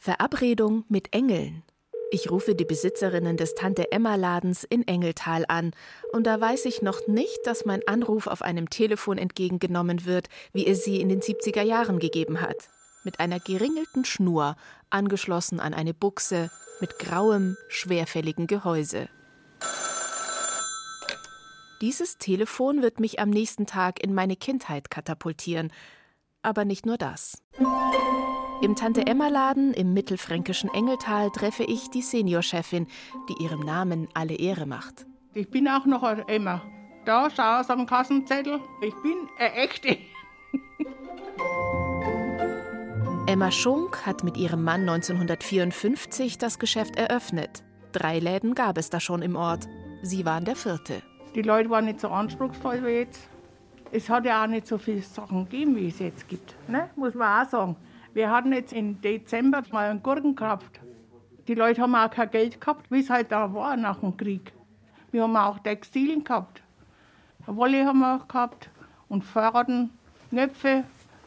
Verabredung mit Engeln. Ich rufe die Besitzerinnen des Tante Emma Ladens in Engeltal an, und da weiß ich noch nicht, dass mein Anruf auf einem Telefon entgegengenommen wird, wie er sie in den 70er Jahren gegeben hat. Mit einer geringelten Schnur, angeschlossen an eine Buchse, mit grauem, schwerfälligen Gehäuse. Dieses Telefon wird mich am nächsten Tag in meine Kindheit katapultieren. Aber nicht nur das. Im Tante-Emma-Laden im mittelfränkischen Engeltal treffe ich die Seniorchefin, die ihrem Namen alle Ehre macht. Ich bin auch noch eine Emma. Da, schau aus am Kassenzettel. Ich bin eine echte. Emma Schunk hat mit ihrem Mann 1954 das Geschäft eröffnet. Drei Läden gab es da schon im Ort. Sie waren der vierte. Die Leute waren nicht so anspruchsvoll wie jetzt. Es hat ja auch nicht so viele Sachen gegeben, wie es jetzt gibt. Ne? Muss man auch sagen. Wir hatten jetzt im Dezember mal einen Gurken gehabt. Die Leute haben auch kein Geld gehabt, wie es halt da war nach dem Krieg. Wir haben auch Textilien gehabt. Wolle haben wir gehabt und Fahrraden, Knöpfe,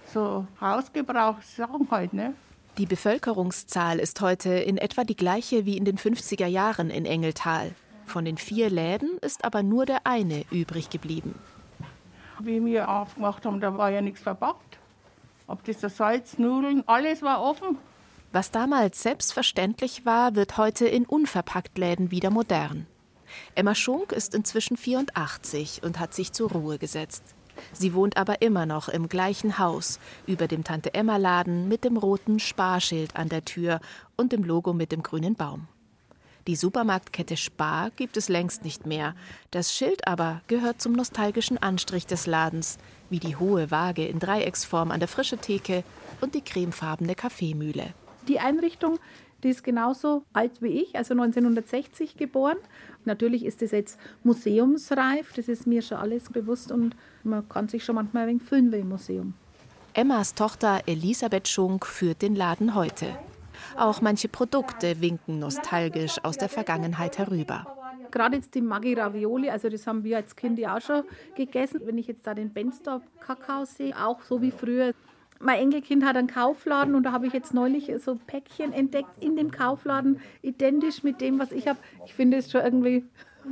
so Hausgebrauchssachen halt. Ne? Die Bevölkerungszahl ist heute in etwa die gleiche wie in den 50er Jahren in Engeltal. Von den vier Läden ist aber nur der eine übrig geblieben. Wie wir aufgemacht haben, da war ja nichts verpackt. Ob das Salz, Nudeln, alles war offen. Was damals selbstverständlich war, wird heute in Unverpacktläden wieder modern. Emma Schunk ist inzwischen 84 und hat sich zur Ruhe gesetzt. Sie wohnt aber immer noch im gleichen Haus, über dem Tante-Emma-Laden mit dem roten Sparschild an der Tür und dem Logo mit dem grünen Baum. Die Supermarktkette Spar gibt es längst nicht mehr. Das Schild aber gehört zum nostalgischen Anstrich des Ladens, wie die hohe Waage in Dreiecksform an der frische Theke und die cremefarbene Kaffeemühle. Die Einrichtung, die ist genauso alt wie ich, also 1960 geboren. Natürlich ist es jetzt museumsreif, das ist mir schon alles bewusst und man kann sich schon manchmal ein wenig fühlen wie im Museum. Emmas Tochter Elisabeth Schunk führt den Laden heute. Auch manche Produkte winken nostalgisch aus der Vergangenheit herüber. Gerade jetzt die Maggi Ravioli, also das haben wir als Kind ja auch schon gegessen. Wenn ich jetzt da den Benstop Kakao sehe, auch so wie früher. Mein Enkelkind hat einen Kaufladen und da habe ich jetzt neulich so Päckchen entdeckt in dem Kaufladen, identisch mit dem, was ich habe. Ich finde es schon irgendwie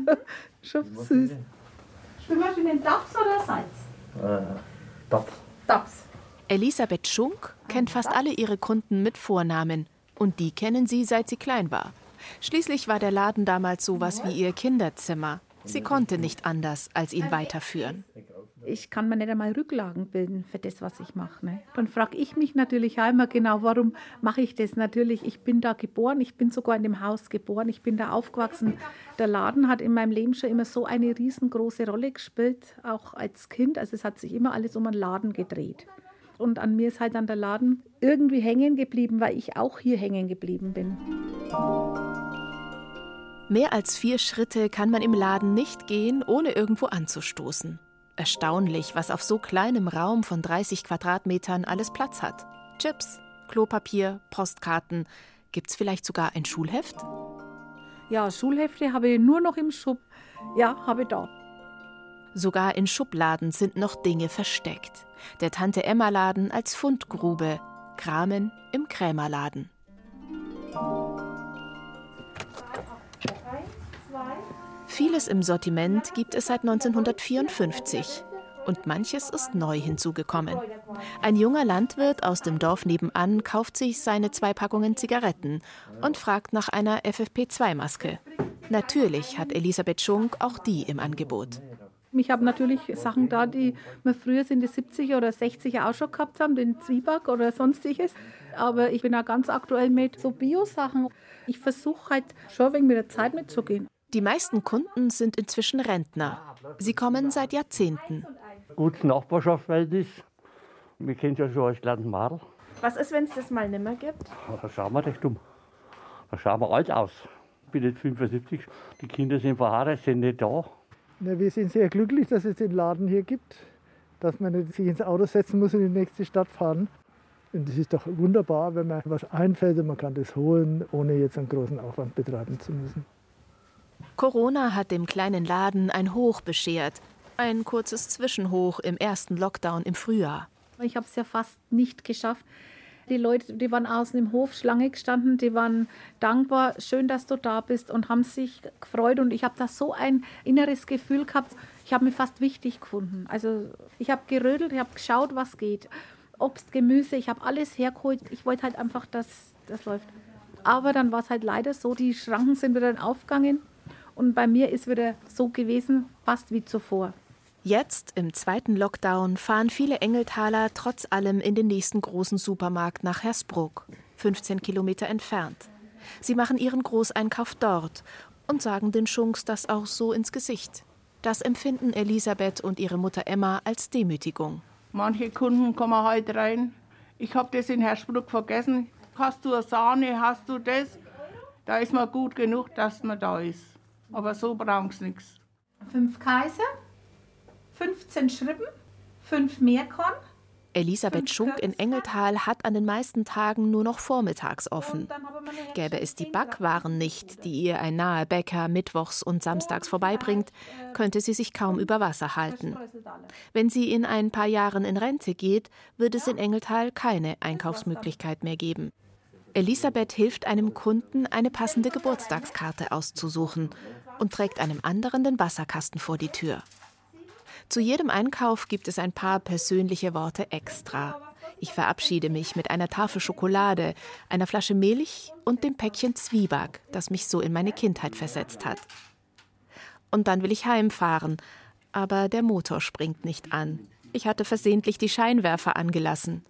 schon süß. Spülmaschinen Daps oder Salz? Äh, Daps. Daps. Elisabeth Schunk kennt fast alle ihre Kunden mit Vornamen. Und die kennen sie, seit sie klein war. Schließlich war der Laden damals sowas wie ihr Kinderzimmer. Sie konnte nicht anders, als ihn weiterführen. Ich kann mir nicht einmal Rücklagen bilden für das, was ich mache. Ne? Dann frage ich mich natürlich immer genau, warum mache ich das? Natürlich, ich bin da geboren, ich bin sogar in dem Haus geboren, ich bin da aufgewachsen. Der Laden hat in meinem Leben schon immer so eine riesengroße Rolle gespielt, auch als Kind. Also es hat sich immer alles um einen Laden gedreht. Und an mir ist halt dann der Laden irgendwie hängen geblieben, weil ich auch hier hängen geblieben bin. Mehr als vier Schritte kann man im Laden nicht gehen, ohne irgendwo anzustoßen. Erstaunlich, was auf so kleinem Raum von 30 Quadratmetern alles Platz hat. Chips, Klopapier, Postkarten. Gibt's vielleicht sogar ein Schulheft? Ja, Schulhefte habe ich nur noch im Schub. Ja, habe ich da. Sogar in Schubladen sind noch Dinge versteckt. Der Tante Emma Laden als Fundgrube, Kramen im Krämerladen. Vieles im Sortiment gibt es seit 1954 und manches ist neu hinzugekommen. Ein junger Landwirt aus dem Dorf nebenan kauft sich seine zwei Packungen Zigaretten und fragt nach einer FFP2-Maske. Natürlich hat Elisabeth Schunk auch die im Angebot. Ich habe natürlich Sachen da, die wir früher in den 70er oder 60er auch schon gehabt haben, den Zwieback oder sonstiges. Aber ich bin auch ganz aktuell mit so Bio-Sachen. Ich versuche halt schon ein wenig mit der Zeit mitzugehen. Die meisten Kunden sind inzwischen Rentner. Sie kommen seit Jahrzehnten. Gute Nachbarschaftsverhältnis. Wir kennen ja schon als kleines Madel. Was ist, wenn es das mal nimmer gibt? Da schauen wir recht dumm. Da schauen wir alt aus. Ich bin jetzt 75, die Kinder sind verheiratet, sind nicht da. Na, wir sind sehr glücklich, dass es den Laden hier gibt, dass man nicht sich ins Auto setzen muss und in die nächste Stadt fahren. Und es ist doch wunderbar, wenn man was einfällt und man kann das holen, ohne jetzt einen großen Aufwand betreiben zu müssen. Corona hat dem kleinen Laden ein Hoch beschert. Ein kurzes Zwischenhoch im ersten Lockdown im Frühjahr. Ich habe es ja fast nicht geschafft, Die Leute, die waren außen im Hof Schlange gestanden, die waren dankbar, schön, dass du da bist und haben sich gefreut. Und ich habe da so ein inneres Gefühl gehabt, ich habe mich fast wichtig gefunden. Also ich habe gerödelt, ich habe geschaut, was geht. Obst, Gemüse, ich habe alles hergeholt. Ich wollte halt einfach, dass das läuft. Aber dann war es halt leider so, die Schranken sind wieder aufgegangen und bei mir ist wieder so gewesen, fast wie zuvor. Jetzt, im zweiten Lockdown, fahren viele Engeltaler trotz allem in den nächsten großen Supermarkt nach Hersbruck, 15 Kilometer entfernt. Sie machen ihren Großeinkauf dort und sagen den Schunks das auch so ins Gesicht. Das empfinden Elisabeth und ihre Mutter Emma als Demütigung. Manche Kunden kommen heute rein. Ich habe das in Hersbruck vergessen. Hast du eine Sahne, hast du das? Da ist man gut genug, dass man da ist. Aber so brauchen sie nichts. Fünf Kaiser, 15 Schrippen, fünf Meerkorn. Elisabeth Schunk in Engeltal hat an den meisten Tagen nur noch vormittags offen. Gäbe es die Backwaren nicht, die ihr ein naher Bäcker mittwochs und samstags vorbeibringt, könnte sie sich kaum über Wasser halten. Wenn sie in ein paar Jahren in Rente geht, wird es in Engeltal keine Einkaufsmöglichkeit mehr geben. Elisabeth hilft einem Kunden, eine passende Geburtstagskarte auszusuchen und trägt einem anderen den Wasserkasten vor die Tür. Zu jedem Einkauf gibt es ein paar persönliche Worte extra. Ich verabschiede mich mit einer Tafel Schokolade, einer Flasche Milch und dem Päckchen Zwieback, das mich so in meine Kindheit versetzt hat. Und dann will ich heimfahren, aber der Motor springt nicht an. Ich hatte versehentlich die Scheinwerfer angelassen.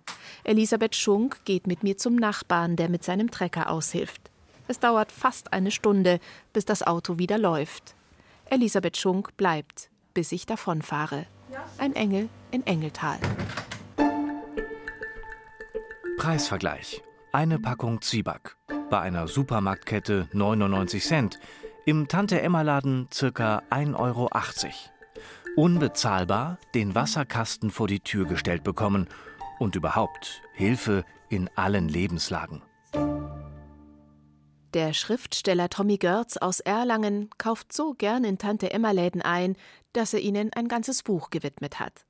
Elisabeth Schunk geht mit mir zum Nachbarn, der mit seinem Trecker aushilft. Es dauert fast eine Stunde, bis das Auto wieder läuft. Elisabeth Schunk bleibt, bis ich davonfahre. Ein Engel in Engeltal. Preisvergleich. Eine Packung Zwieback. Bei einer Supermarktkette 99 Cent. Im Tante-Emma-Laden ca. 1,80 Euro. Unbezahlbar den Wasserkasten vor die Tür gestellt bekommen und überhaupt Hilfe in allen Lebenslagen. Der Schriftsteller Tommy Görz aus Erlangen kauft so gern in Tante Emma Läden ein, dass er ihnen ein ganzes Buch gewidmet hat.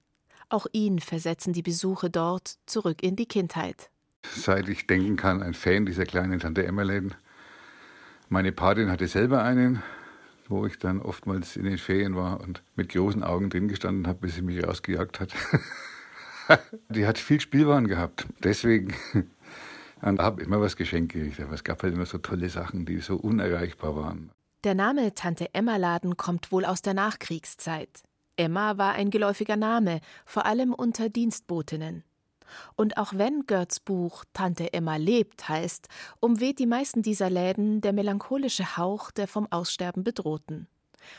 Auch ihn versetzen die Besuche dort zurück in die Kindheit. Seit ich denken kann, ein Fan dieser kleinen Tante Emma Läden. Meine Patin hatte selber einen, wo ich dann oftmals in den Ferien war und mit großen Augen drin gestanden habe, bis sie mich rausgejagt hat. die hat viel Spielwaren gehabt. Deswegen und habe immer was geschenkt gekriegt. Aber es gab halt immer so tolle Sachen, die so unerreichbar waren. Der Name Tante Emma Laden kommt wohl aus der Nachkriegszeit. Emma war ein geläufiger Name, vor allem unter Dienstbotinnen. Und auch wenn Görts Buch Tante Emma lebt heißt, umweht die meisten dieser Läden der melancholische Hauch der vom Aussterben bedrohten.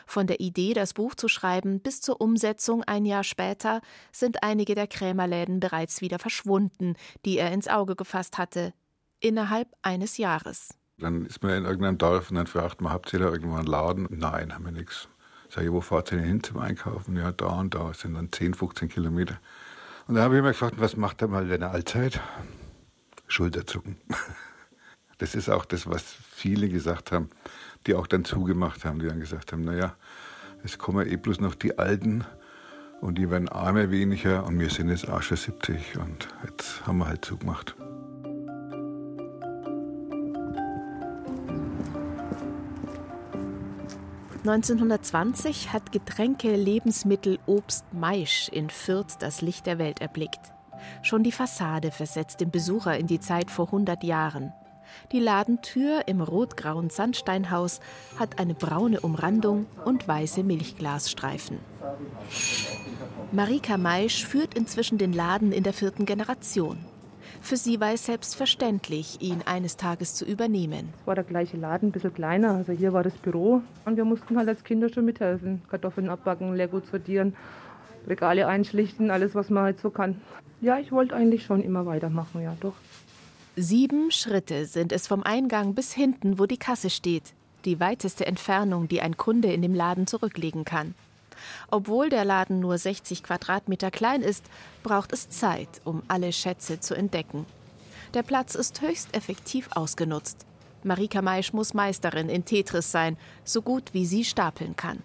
Von der Idee, das Buch zu schreiben, bis zur Umsetzung ein Jahr später sind einige der Krämerläden bereits wieder verschwunden, die er ins Auge gefasst hatte, innerhalb eines Jahres. Dann ist man in irgendeinem Dorf und dann fragt man, habt ihr da irgendwo einen Laden? Nein, haben wir nichts. Sag ich, wo fahrt ihr denn hin zum Einkaufen? Ja, da und da, das sind dann 10, 15 Kilometer. Und da habe ich mir gefragt, was macht er mal in der Allzeit? Schulterzucken. Das ist auch das, was viele gesagt haben die auch dann zugemacht haben, die dann gesagt haben, naja, es kommen eh bloß noch die Alten und die werden armer weniger und wir sind jetzt auch schon 70 und jetzt haben wir halt zugemacht. (1920) hat Getränke, Lebensmittel, Obst, Maisch in Fürth das Licht der Welt erblickt. Schon die Fassade versetzt den Besucher in die Zeit vor 100 Jahren. Die Ladentür im rotgrauen Sandsteinhaus hat eine braune Umrandung und weiße Milchglasstreifen. Marika Maisch führt inzwischen den Laden in der vierten Generation. Für sie war es selbstverständlich, ihn eines Tages zu übernehmen. War der gleiche Laden, ein bisschen kleiner. Also hier war das Büro und wir mussten halt als Kinder schon mithelfen. Kartoffeln abbacken, Leergut sortieren, Regale einschlichten, alles, was man halt so kann. Ja, ich wollte eigentlich schon immer weitermachen, ja, doch. Sieben Schritte sind es vom Eingang bis hinten, wo die Kasse steht. Die weiteste Entfernung, die ein Kunde in dem Laden zurücklegen kann. Obwohl der Laden nur 60 Quadratmeter klein ist, braucht es Zeit, um alle Schätze zu entdecken. Der Platz ist höchst effektiv ausgenutzt. Marika Maisch muss Meisterin in Tetris sein, so gut wie sie stapeln kann.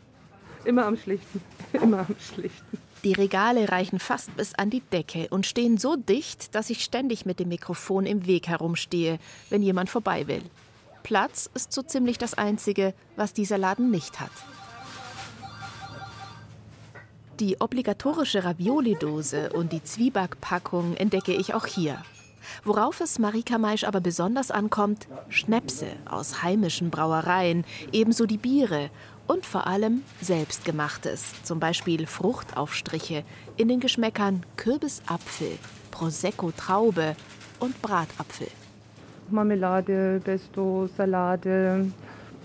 Immer am Schlichten, immer am Schlichten. Die Regale reichen fast bis an die Decke und stehen so dicht, dass ich ständig mit dem Mikrofon im Weg herumstehe, wenn jemand vorbei will. Platz ist so ziemlich das Einzige, was dieser Laden nicht hat. Die obligatorische Ravioli-Dose und die Zwiebackpackung entdecke ich auch hier. Worauf es Marika Maisch aber besonders ankommt, Schnäpse aus heimischen Brauereien, ebenso die Biere und vor allem selbstgemachtes, zum Beispiel Fruchtaufstriche in den Geschmäckern Kürbisapfel, Prosecco Traube und Bratapfel. Marmelade, Pesto, Salate,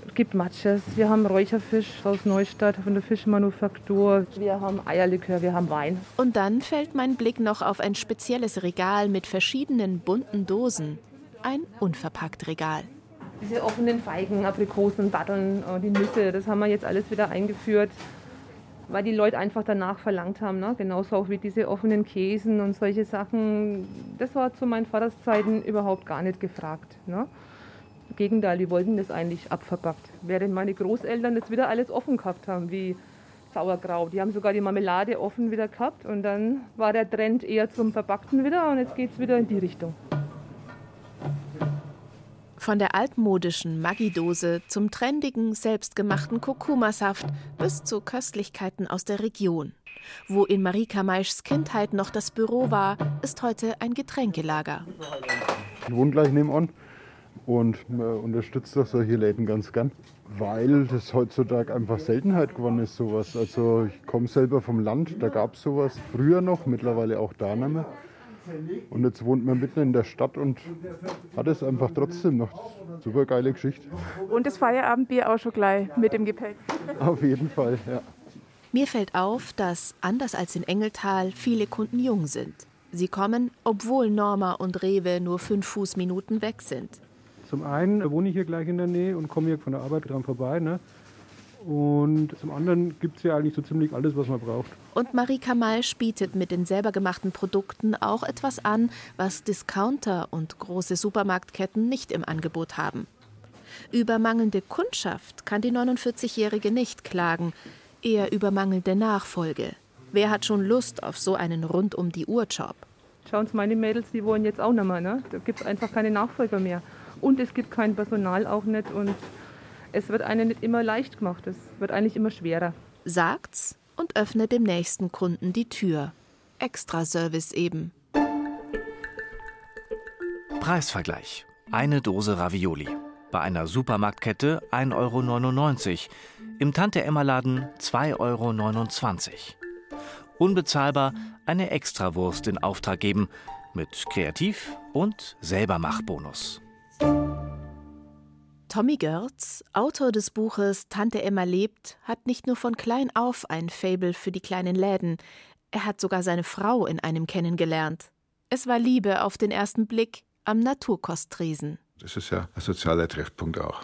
es gibt Matches, wir haben Räucherfisch aus Neustadt von der Fischmanufaktur, wir haben Eierlikör, wir haben Wein. Und dann fällt mein Blick noch auf ein spezielles Regal mit verschiedenen bunten Dosen. Ein unverpackt Regal. Diese offenen Feigen, Aprikosen, Datteln, äh, die Nüsse, das haben wir jetzt alles wieder eingeführt, weil die Leute einfach danach verlangt haben. Ne? Genauso auch wie diese offenen Käsen und solche Sachen. Das war zu meinen Vaterszeiten überhaupt gar nicht gefragt. Ne? Im Gegenteil, die wollten das eigentlich abverpackt. Während meine Großeltern das wieder alles offen gehabt haben, wie Sauerkraut. Die haben sogar die Marmelade offen wieder gehabt und dann war der Trend eher zum Verpackten wieder und jetzt geht es wieder in die Richtung. Von der altmodischen Maggi-Dose zum trendigen, selbstgemachten Kurkuma-Saft bis zu Köstlichkeiten aus der Region. Wo in Marika Maischs Kindheit noch das Büro war, ist heute ein Getränkelager. Ich wohne gleich nebenan und unterstützt auch solche Läden ganz gern, weil das heutzutage einfach Seltenheit geworden ist, sowas. Also ich komme selber vom Land, da gab es sowas früher noch, mittlerweile auch da nicht mehr. Und jetzt wohnt man mitten in der Stadt und hat es einfach trotzdem noch. Super geile Geschichte. Und das Feierabendbier auch schon gleich mit dem Gepäck. Auf jeden Fall, ja. Mir fällt auf, dass, anders als in Engeltal, viele Kunden jung sind. Sie kommen, obwohl Norma und Rewe nur fünf Fußminuten weg sind. Zum einen wohne ich hier gleich in der Nähe und komme hier von der Arbeit dran vorbei. Ne? Und zum anderen gibt es ja eigentlich so ziemlich alles, was man braucht. Und Marika Malsch bietet mit den selber gemachten Produkten auch etwas an, was Discounter und große Supermarktketten nicht im Angebot haben. Über mangelnde Kundschaft kann die 49-Jährige nicht klagen, eher über mangelnde Nachfolge. Wer hat schon Lust auf so einen rund-um-die-Uhr-Job? Schauen Sie, meine Mädels, die wollen jetzt auch nicht mehr. Ne? Da gibt es einfach keine Nachfolger mehr. Und es gibt kein Personal auch nicht. Und es wird einem nicht immer leicht gemacht, es wird eigentlich immer schwerer. Sagt's und öffnet dem nächsten Kunden die Tür. Extra-Service eben. Preisvergleich. Eine Dose Ravioli. Bei einer Supermarktkette 1,99 Euro. Im Tante-Emma-Laden 2,29 Euro. Unbezahlbar eine Extrawurst in Auftrag geben mit Kreativ- und Selbermachbonus. Tommy Görz, Autor des Buches Tante Emma lebt, hat nicht nur von klein auf ein Fable für die kleinen Läden, er hat sogar seine Frau in einem kennengelernt. Es war Liebe auf den ersten Blick am Naturkosttresen. Das ist ja ein sozialer Treffpunkt auch.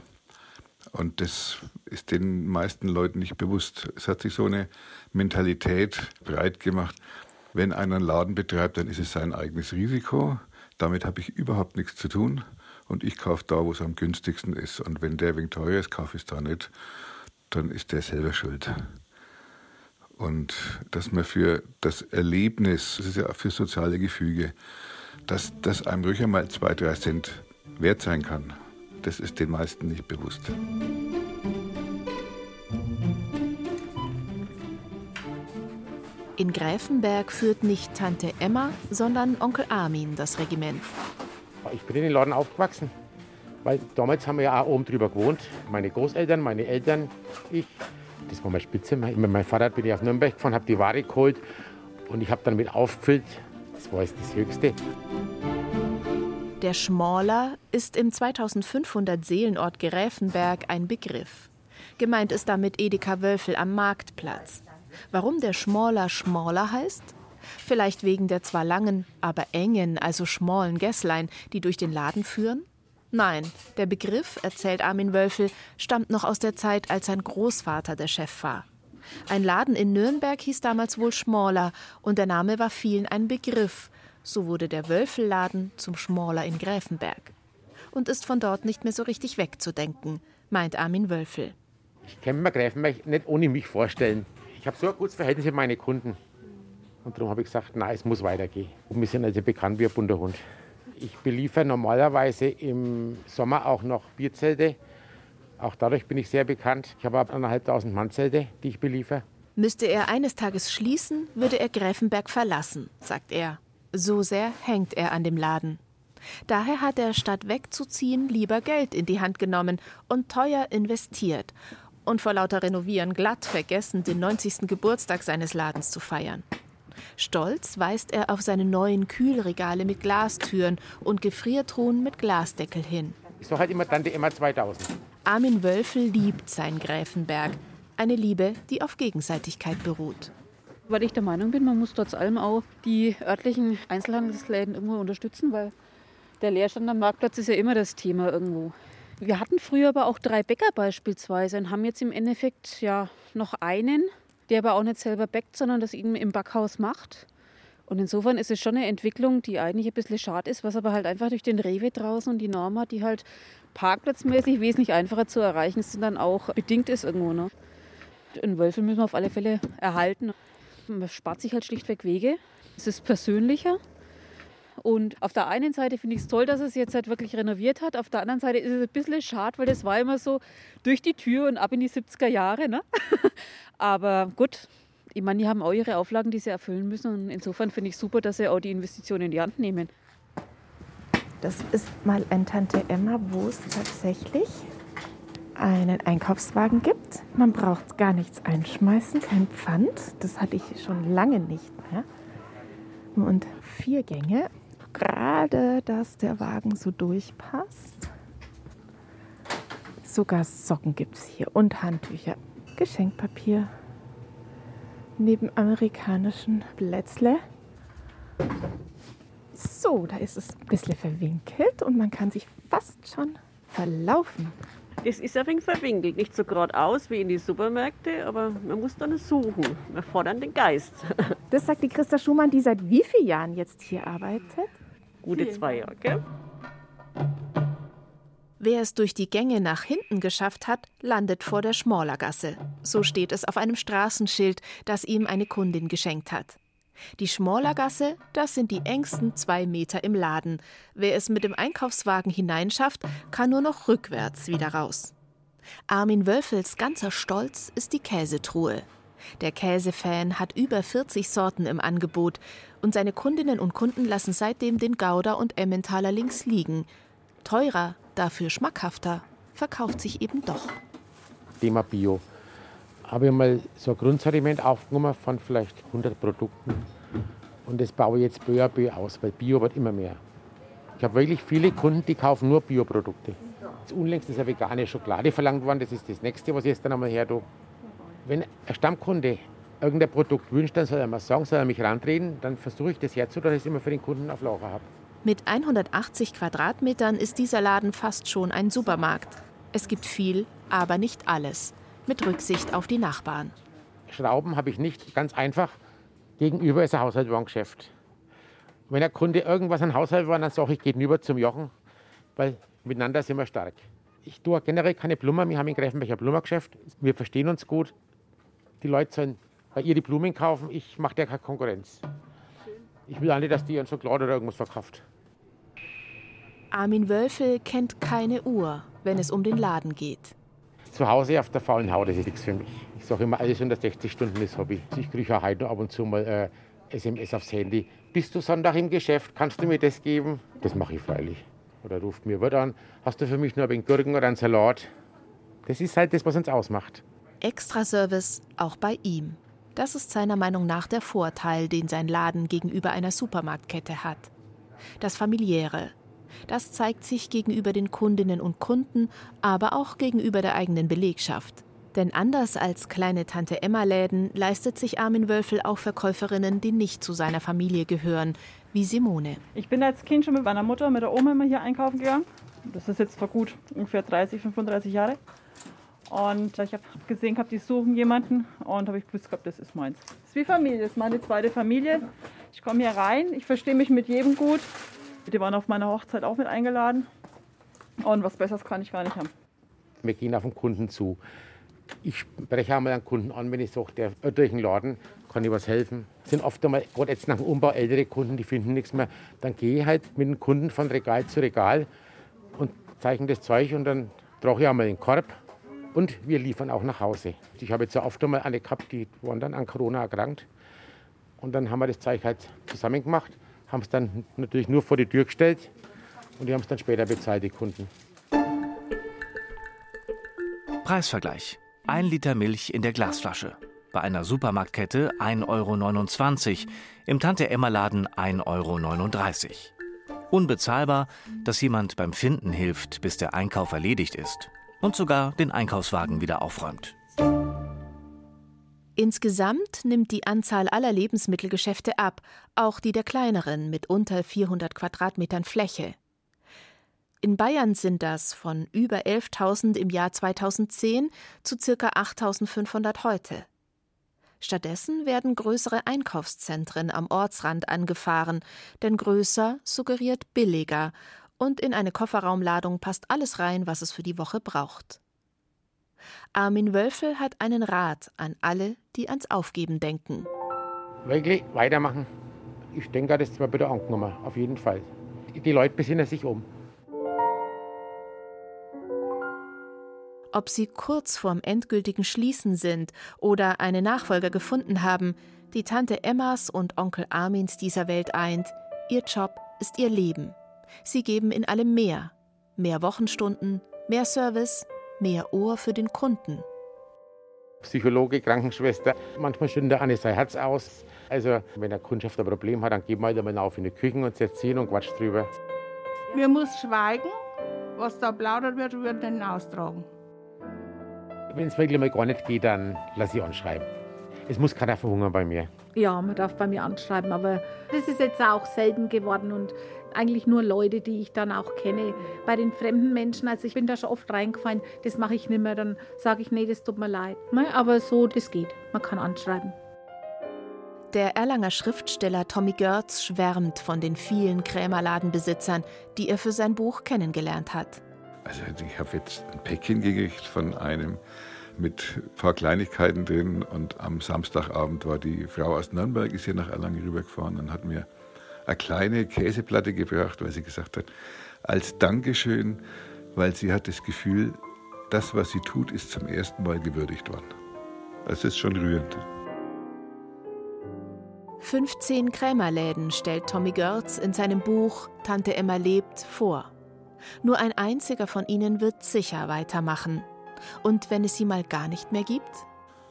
Und das ist den meisten Leuten nicht bewusst. Es hat sich so eine Mentalität breit gemacht. Wenn einer einen Laden betreibt, dann ist es sein eigenes Risiko. Damit habe ich überhaupt nichts zu tun und ich kaufe da, wo es am günstigsten ist. Und wenn der wegen teuer ist, kaufe ich es da nicht, dann ist der selber schuld. Und dass man für das Erlebnis, das ist ja für soziale Gefüge, dass das einem ruhig einmal zwei, drei Cent wert sein kann, das ist den meisten nicht bewusst. In Gräfenberg führt nicht Tante Emma, sondern Onkel Armin das Regiment. Ich bin in den Laden aufgewachsen, weil damals haben wir ja auch oben drüber gewohnt. Meine Großeltern, meine Eltern, ich. Das war meine Spitze. Mit meinem Fahrrad bin ich auf Nürnberg gefahren, habe die Ware geholt und ich habe dann mit aufgefüllt. Das war jetzt das Höchste. Der Schmaler ist im 2500 Seelenort Gräfenberg ein Begriff. Gemeint ist damit Edeka Wölfel am Marktplatz. Warum der Schmaler Schmaler heißt? Vielleicht wegen der zwar langen, aber engen, also schmalen Gässlein, die durch den Laden führen? Nein, der Begriff, erzählt Armin Wölfel, stammt noch aus der Zeit, als sein Großvater der Chef war. Ein Laden in Nürnberg hieß damals wohl Schmaler und der Name war vielen ein Begriff. So wurde der Wölfelladen zum Schmaler in Gräfenberg. Und ist von dort nicht mehr so richtig wegzudenken, meint Armin Wölfel. Ich kann mir Gräfenberg nicht ohne mich vorstellen. Ich habe so ein gutes Verhältnis mit meinen Kunden. Und darum habe ich gesagt, nein, es muss weitergehen. Und wir sind also bekannt wie ein bunter Hund. Ich beliefere normalerweise im Sommer auch noch Bierzelte. Auch dadurch bin ich sehr bekannt. Ich habe eineinhalbtausend Mannzelte, die ich beliefere. Müsste er eines Tages schließen, würde er Gräfenberg verlassen, sagt er. So sehr hängt er an dem Laden. Daher hat er statt wegzuziehen lieber Geld in die Hand genommen und teuer investiert und vor lauter Renovieren glatt vergessen, den 90. Geburtstag seines Ladens zu feiern. Stolz weist er auf seine neuen Kühlregale mit Glastüren und Gefriertruhen mit Glasdeckel hin. Ich sage halt immer Tante Emma 2000. Armin Wölfel liebt sein Gräfenberg. Eine Liebe, die auf Gegenseitigkeit beruht. Weil ich der Meinung bin, man muss trotz allem auch die örtlichen Einzelhandelsläden irgendwo unterstützen, weil der Leerstand am Marktplatz ist ja immer das Thema irgendwo. Wir hatten früher aber auch drei Bäcker beispielsweise und haben jetzt im Endeffekt ja noch einen, der aber auch nicht selber bäckt, sondern das eben im Backhaus macht. Und insofern ist es schon eine Entwicklung, die eigentlich ein bisschen schade ist, was aber halt einfach durch den Rewe draußen und die Norma, die halt parkplatzmäßig wesentlich einfacher zu erreichen sind, dann auch bedingt ist irgendwo. Ne? Einen Wölfel müssen wir auf alle Fälle erhalten. Man spart sich halt schlichtweg Wege. Es ist persönlicher. Und auf der einen Seite finde ich es toll, dass es jetzt halt wirklich renoviert hat. Auf der anderen Seite ist es ein bisschen schade, weil das war immer so durch die Tür und ab in die 70er Jahre. Ne? Aber gut, ich meine, die haben auch ihre Auflagen, die sie erfüllen müssen. Und insofern finde ich super, dass sie auch die Investitionen in die Hand nehmen. Das ist mal ein Tante Emma, wo es tatsächlich einen Einkaufswagen gibt. Man braucht gar nichts einschmeißen, kein Pfand. Das hatte ich schon lange nicht mehr. Und vier Gänge. Gerade, dass der Wagen so durchpasst. Sogar Socken gibt es hier und Handtücher. Geschenkpapier. Neben amerikanischen Blätzle. So, da ist es ein bisschen verwinkelt und man kann sich fast schon verlaufen. Es ist ein wenig verwinkelt, nicht so geradeaus wie in die Supermärkte, aber man muss dann suchen. Wir fordern den Geist. Das sagt die Christa Schumann, die seit wie vielen Jahren jetzt hier arbeitet? Gute zwei Jahre, gell? Wer es durch die Gänge nach hinten geschafft hat, landet vor der Schmorlergasse. So steht es auf einem Straßenschild, das ihm eine Kundin geschenkt hat. Die Schmorlergasse, das sind die engsten zwei Meter im Laden. Wer es mit dem Einkaufswagen hineinschafft, kann nur noch rückwärts wieder raus. Armin Wölfels ganzer Stolz ist die Käsetruhe. Der Käsefan hat über 40 Sorten im Angebot und seine Kundinnen und Kunden lassen seitdem den Gouda und Emmentaler links liegen. Teurer, dafür schmackhafter, verkauft sich eben doch. Thema Bio habe ich mal so ein Grundsortiment aufgenommen von vielleicht 100 Produkten. Und das baue ich jetzt peu à peu aus, weil Bio wird immer mehr. Ich habe wirklich viele Kunden, die kaufen nur Bioprodukte. Unlängst ist eine vegane Schokolade verlangt worden. Das ist das nächste, was ich jetzt dann einmal her tue. Wenn ein Stammkunde irgendein Produkt wünscht, dann soll er mal sagen, soll er mich rantreten. Dann versuche ich das herzutun, dass ich es immer für den Kunden auf Lager habe. Mit 180 Quadratmetern ist dieser Laden fast schon ein Supermarkt. Es gibt viel, aber nicht alles mit Rücksicht auf die Nachbarn. Schrauben habe ich nicht, ganz einfach. Gegenüber ist ein Haushaltswarengeschäft. Wenn der Kunde irgendwas an Haushalt war, dann sage ich, geht über zum Jochen, weil miteinander sind wir stark. Ich tue generell keine Blumen. Wir haben in Greifenbecher Blumengeschäft. Wir verstehen uns gut. Die Leute sollen bei ihr die Blumen kaufen. Ich mache der keine Konkurrenz. Ich will auch nicht, dass die ihren Schokolade oder irgendwas verkauft. Armin Wölfel kennt keine Uhr, wenn es um den Laden geht zu Hause auf der faulen Haut, das ist nichts für mich. Ich sage immer, alles unter 60 Stunden ist Hobby. Ich kriege auch heute ab und zu mal äh, SMS aufs Handy. Bist du Sonntag im Geschäft? Kannst du mir das geben? Das mache ich freilich. Oder ruft mir Wirt an, hast du für mich nur ein wenig Gurken oder einen Salat? Das ist halt das, was uns ausmacht. Extraservice auch bei ihm. Das ist seiner Meinung nach der Vorteil, den sein Laden gegenüber einer Supermarktkette hat. Das familiäre, das zeigt sich gegenüber den Kundinnen und Kunden, aber auch gegenüber der eigenen Belegschaft. Denn anders als kleine Tante Emma-Läden leistet sich Armin Wölfel auch Verkäuferinnen, die nicht zu seiner Familie gehören, wie Simone. Ich bin als Kind schon mit meiner Mutter, mit der Oma immer hier einkaufen gegangen. Das ist jetzt vor gut ungefähr 30, 35 Jahre. Und ich habe gesehen gehabt, die suchen jemanden und habe ich gewusst gehabt, das ist meins. Das ist wie Familie, das ist meine zweite Familie. Ich komme hier rein, ich verstehe mich mit jedem gut. Die waren auf meiner Hochzeit auch mit eingeladen. Und was Besseres kann ich gar nicht haben. Wir gehen auf den Kunden zu. Ich spreche einmal einen Kunden an, wenn ich sage, der durch den Laden kann ich was helfen. Es sind oft einmal, gerade jetzt nach dem Umbau, ältere Kunden, die finden nichts mehr. Dann gehe ich halt mit dem Kunden von Regal zu Regal und zeichne das Zeug und dann trage ich einmal den Korb und wir liefern auch nach Hause. Ich habe jetzt ja oft einmal eine gehabt, die waren dann an Corona erkrankt. Und dann haben wir das Zeug halt zusammen gemacht, haben es dann natürlich nur vor die Tür gestellt und die haben es dann später bezahlt, die Kunden. Preisvergleich. Ein Liter Milch in der Glasflasche. Bei einer Supermarktkette 1,29 Euro, im Tante-Emma-Laden 1,39 Euro. Unbezahlbar, dass jemand beim Finden hilft, bis der Einkauf erledigt ist und sogar den Einkaufswagen wieder aufräumt. Insgesamt nimmt die Anzahl aller Lebensmittelgeschäfte ab, auch die der kleineren mit unter 400 Quadratmetern Fläche. In Bayern sind das von über 11.000 im Jahr 2010 zu ca. 8.500 heute. Stattdessen werden größere Einkaufszentren am Ortsrand angefahren, denn größer suggeriert billiger und in eine Kofferraumladung passt alles rein, was es für die Woche braucht. Armin Wölfel hat einen Rat an alle, die ans Aufgeben denken. Wirklich weitermachen. Ich denke, das war bitte angenommen, auf jeden Fall. Die Leute besinnen sich um. Ob sie kurz vorm endgültigen Schließen sind oder eine Nachfolger gefunden haben, die Tante Emmas und Onkel Armins dieser Welt eint, ihr Job ist ihr Leben. Sie geben in allem mehr. Mehr Wochenstunden, mehr Service, mehr Ohr für den Kunden. Psychologe, Krankenschwester, manchmal schüttet der eine sein Herz aus. Also, wenn der Kundschaft ein Problem hat, dann geht man halt einmal auf in die Küche und setzt hin und quatscht drüber. Wir müssen schweigen. Was da plaudert wird, wird nicht austragen. Wenn es wirklich mal gar nicht geht, dann lasse ich anschreiben. Es muss keiner verhungern bei mir. Ja, man darf bei mir anschreiben, aber das ist jetzt auch selten geworden und eigentlich nur Leute, die ich dann auch kenne. Bei den fremden Menschen, also ich bin da schon oft reingefallen, das mache ich nicht mehr, dann sage ich, nee, das tut mir leid. Ne, aber so, das geht, man kann anschreiben. Der Erlanger Schriftsteller Tommy Görz schwärmt von den vielen Krämerladenbesitzern, die er für sein Buch kennengelernt hat. Also ich habe jetzt ein Päckchen gekriegt von einem mit ein paar Kleinigkeiten drin und am Samstagabend war die Frau aus Nürnberg, ist hier nach Erlangen rübergefahren und hat mir eine kleine Käseplatte gebracht, weil sie gesagt hat, als Dankeschön, weil sie hat das Gefühl, das, was sie tut, ist zum ersten Mal gewürdigt worden. Das ist schon rührend. 15 Krämerläden stellt Tommy Görz in seinem Buch Tante Emma lebt vor. Nur ein einziger von ihnen wird sicher weitermachen. Und wenn es sie mal gar nicht mehr gibt?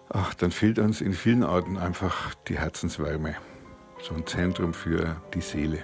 Ach, dann fehlt uns in vielen Orten einfach die Herzenswärme. So ein Zentrum für die Seele.